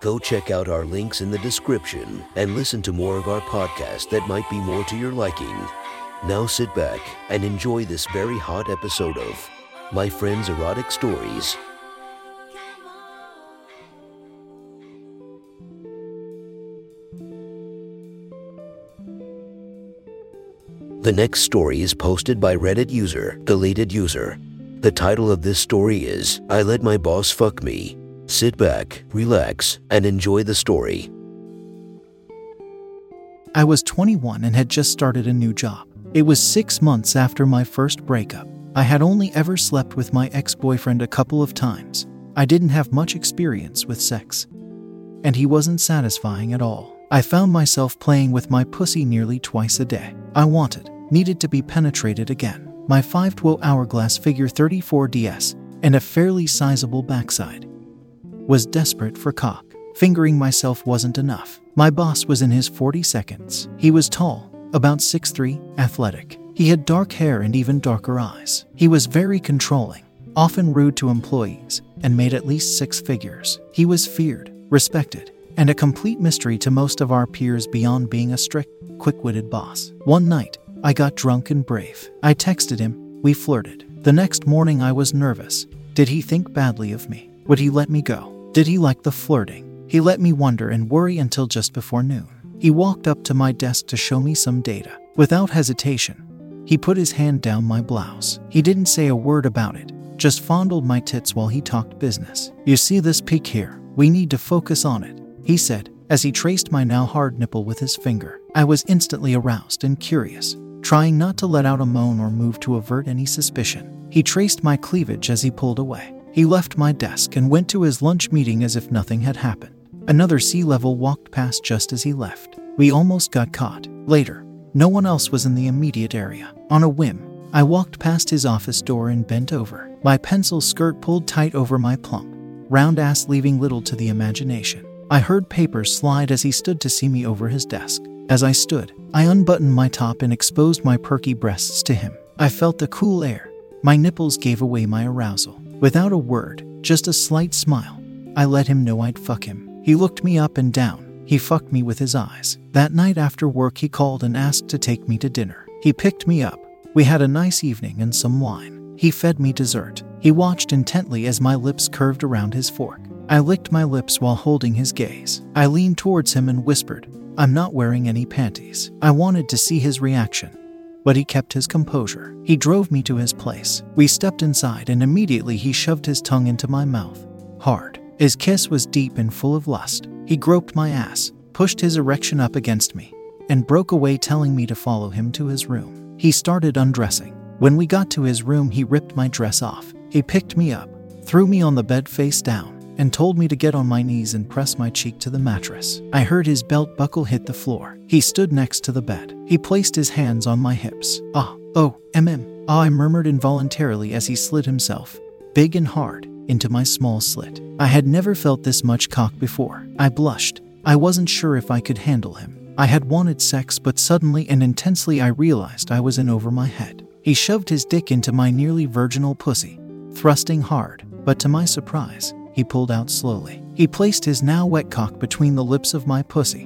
Go check out our links in the description and listen to more of our podcast that might be more to your liking. Now sit back and enjoy this very hot episode of My Friend's Erotic Stories. The next story is posted by Reddit user, deleted user. The title of this story is I Let My Boss Fuck Me. Sit back, relax, and enjoy the story. I was 21 and had just started a new job. It was six months after my first breakup. I had only ever slept with my ex boyfriend a couple of times. I didn't have much experience with sex. And he wasn't satisfying at all. I found myself playing with my pussy nearly twice a day. I wanted, needed to be penetrated again. My 512 hourglass figure 34DS and a fairly sizable backside was desperate for cock. Fingering myself wasn't enough. My boss was in his 40 seconds. He was tall, about 6'3, athletic. He had dark hair and even darker eyes. He was very controlling, often rude to employees, and made at least six figures. He was feared, respected, and a complete mystery to most of our peers beyond being a strict, quick witted boss. One night, I got drunk and brave. I texted him, we flirted. The next morning, I was nervous. Did he think badly of me? Would he let me go? Did he like the flirting? He let me wonder and worry until just before noon. He walked up to my desk to show me some data. Without hesitation, he put his hand down my blouse. He didn't say a word about it, just fondled my tits while he talked business. You see this peak here? We need to focus on it, he said, as he traced my now hard nipple with his finger. I was instantly aroused and curious, trying not to let out a moan or move to avert any suspicion. He traced my cleavage as he pulled away. He left my desk and went to his lunch meeting as if nothing had happened. Another C-level walked past just as he left. We almost got caught. Later, no one else was in the immediate area. On a whim, I walked past his office door and bent over, my pencil skirt pulled tight over my plump, round ass, leaving little to the imagination. I heard papers slide as he stood to see me over his desk. As I stood, I unbuttoned my top and exposed my perky breasts to him. I felt the cool air. My nipples gave away my arousal. Without a word, just a slight smile, I let him know I'd fuck him. He looked me up and down. He fucked me with his eyes. That night after work, he called and asked to take me to dinner. He picked me up. We had a nice evening and some wine. He fed me dessert. He watched intently as my lips curved around his fork. I licked my lips while holding his gaze. I leaned towards him and whispered, I'm not wearing any panties. I wanted to see his reaction but he kept his composure. He drove me to his place. We stepped inside, and immediately he shoved his tongue into my mouth. Hard. His kiss was deep and full of lust. He groped my ass, pushed his erection up against me, and broke away, telling me to follow him to his room. He started undressing. When we got to his room, he ripped my dress off. He picked me up, threw me on the bed face down, and told me to get on my knees and press my cheek to the mattress. I heard his belt buckle hit the floor. He stood next to the bed. He placed his hands on my hips. Ah, oh, mm. Ah, I murmured involuntarily as he slid himself, big and hard, into my small slit. I had never felt this much cock before. I blushed. I wasn't sure if I could handle him. I had wanted sex, but suddenly and intensely I realized I was in over my head. He shoved his dick into my nearly virginal pussy, thrusting hard, but to my surprise, he pulled out slowly. He placed his now wet cock between the lips of my pussy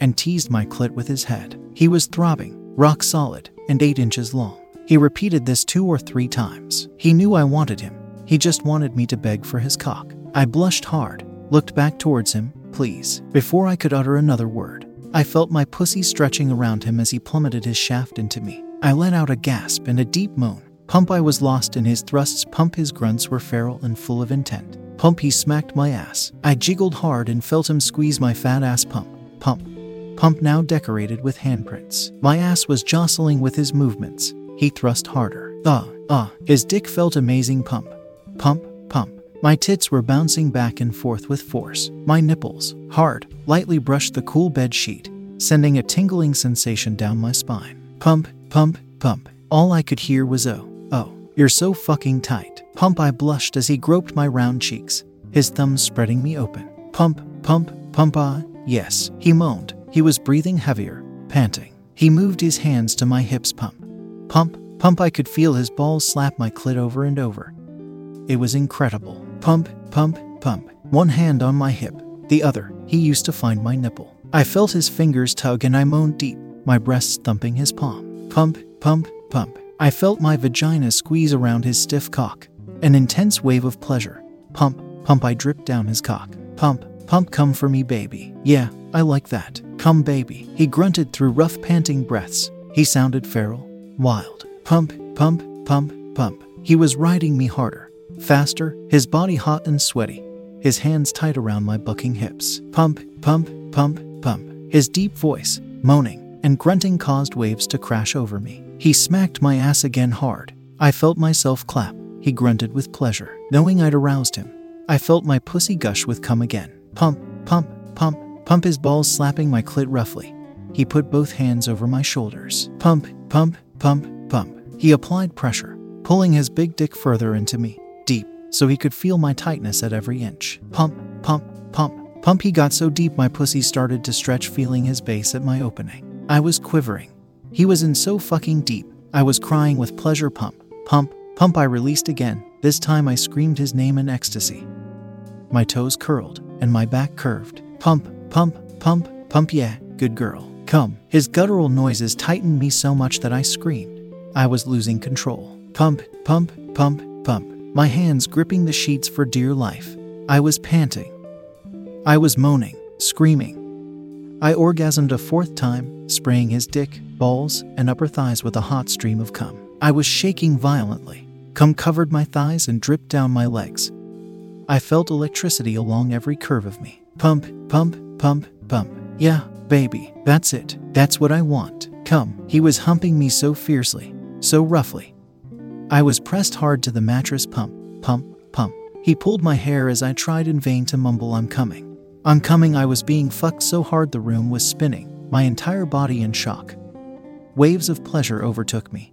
and teased my clit with his head. He was throbbing, rock solid, and eight inches long. He repeated this two or three times. He knew I wanted him. He just wanted me to beg for his cock. I blushed hard, looked back towards him, please. Before I could utter another word, I felt my pussy stretching around him as he plummeted his shaft into me. I let out a gasp and a deep moan. Pump I was lost in his thrusts, pump his grunts were feral and full of intent. Pump he smacked my ass. I jiggled hard and felt him squeeze my fat ass pump. Pump. Pump now decorated with handprints. My ass was jostling with his movements. He thrust harder. Ah, ah. His dick felt amazing pump. Pump, pump. My tits were bouncing back and forth with force. My nipples, hard, lightly brushed the cool bed sheet, sending a tingling sensation down my spine. Pump, pump, pump. All I could hear was oh, oh, you're so fucking tight. Pump, I blushed as he groped my round cheeks, his thumbs spreading me open. Pump, pump, pump, ah, yes, he moaned. He was breathing heavier, panting. He moved his hands to my hips. Pump, pump, pump. I could feel his balls slap my clit over and over. It was incredible. Pump, pump, pump. One hand on my hip, the other, he used to find my nipple. I felt his fingers tug and I moaned deep, my breasts thumping his palm. Pump, pump, pump. I felt my vagina squeeze around his stiff cock. An intense wave of pleasure. Pump, pump. I dripped down his cock. Pump, pump. Come for me, baby. Yeah, I like that. Come, baby. He grunted through rough, panting breaths. He sounded feral, wild. Pump, pump, pump, pump. He was riding me harder, faster, his body hot and sweaty, his hands tight around my bucking hips. Pump, pump, pump, pump. His deep voice, moaning and grunting, caused waves to crash over me. He smacked my ass again hard. I felt myself clap. He grunted with pleasure, knowing I'd aroused him. I felt my pussy gush with cum again. Pump, pump, pump, pump his balls slapping my clit roughly. He put both hands over my shoulders. Pump, pump, pump, pump. He applied pressure, pulling his big dick further into me, deep, so he could feel my tightness at every inch. Pump, pump, pump, pump. He got so deep my pussy started to stretch, feeling his base at my opening. I was quivering. He was in so fucking deep. I was crying with pleasure. Pump, pump, pump. I released again. This time I screamed his name in ecstasy. My toes curled and my back curved. Pump, pump, pump, pump. Yeah, good girl. Come. His guttural noises tightened me so much that I screamed. I was losing control. Pump, pump, pump, pump. My hands gripping the sheets for dear life. I was panting. I was moaning, screaming. I orgasmed a fourth time, spraying his dick, balls, and upper thighs with a hot stream of cum. I was shaking violently. Cum covered my thighs and dripped down my legs. I felt electricity along every curve of me. Pump, pump, pump, pump. Yeah, baby, that's it. That's what I want. Come. He was humping me so fiercely, so roughly. I was pressed hard to the mattress. Pump, pump, pump. He pulled my hair as I tried in vain to mumble, I'm coming. I'm coming. I was being fucked so hard the room was spinning, my entire body in shock. Waves of pleasure overtook me.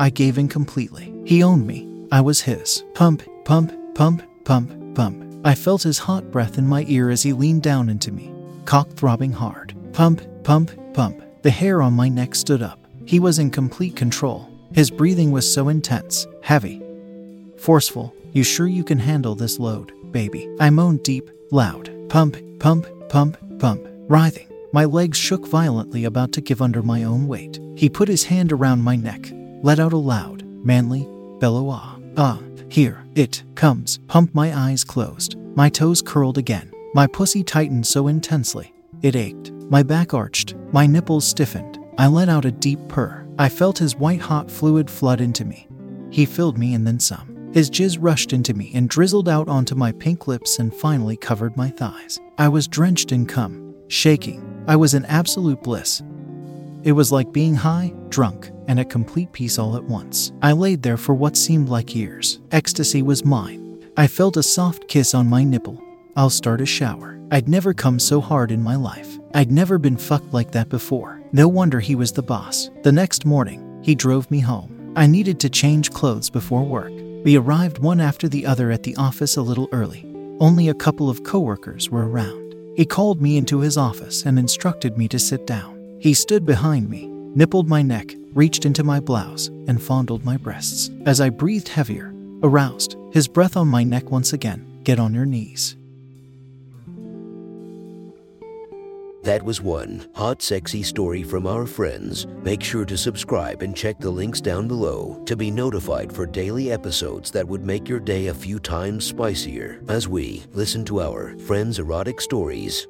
I gave in completely. He owned me. I was his. Pump, pump, pump, pump, pump. I felt his hot breath in my ear as he leaned down into me, cock throbbing hard. Pump, pump, pump. The hair on my neck stood up. He was in complete control. His breathing was so intense, heavy, forceful. You sure you can handle this load, baby? I moaned deep, loud. Pump, pump, pump, pump. Writhing. My legs shook violently, about to give under my own weight. He put his hand around my neck, let out a loud, manly bellow. Ah, ah, here, it comes. Pump, my eyes closed. My toes curled again. My pussy tightened so intensely. It ached. My back arched. My nipples stiffened. I let out a deep purr. I felt his white hot fluid flood into me. He filled me and then some. His jizz rushed into me and drizzled out onto my pink lips and finally covered my thighs. I was drenched in cum, shaking. I was in absolute bliss. It was like being high, drunk, and at complete peace all at once. I laid there for what seemed like years. Ecstasy was mine. I felt a soft kiss on my nipple. I'll start a shower. I'd never come so hard in my life. I'd never been fucked like that before. No wonder he was the boss. The next morning, he drove me home. I needed to change clothes before work. We arrived one after the other at the office a little early. Only a couple of coworkers were around. He called me into his office and instructed me to sit down. He stood behind me, nippled my neck, reached into my blouse, and fondled my breasts. As I breathed heavier, aroused, his breath on my neck once again. Get on your knees. That was one hot, sexy story from our friends. Make sure to subscribe and check the links down below to be notified for daily episodes that would make your day a few times spicier as we listen to our friends' erotic stories.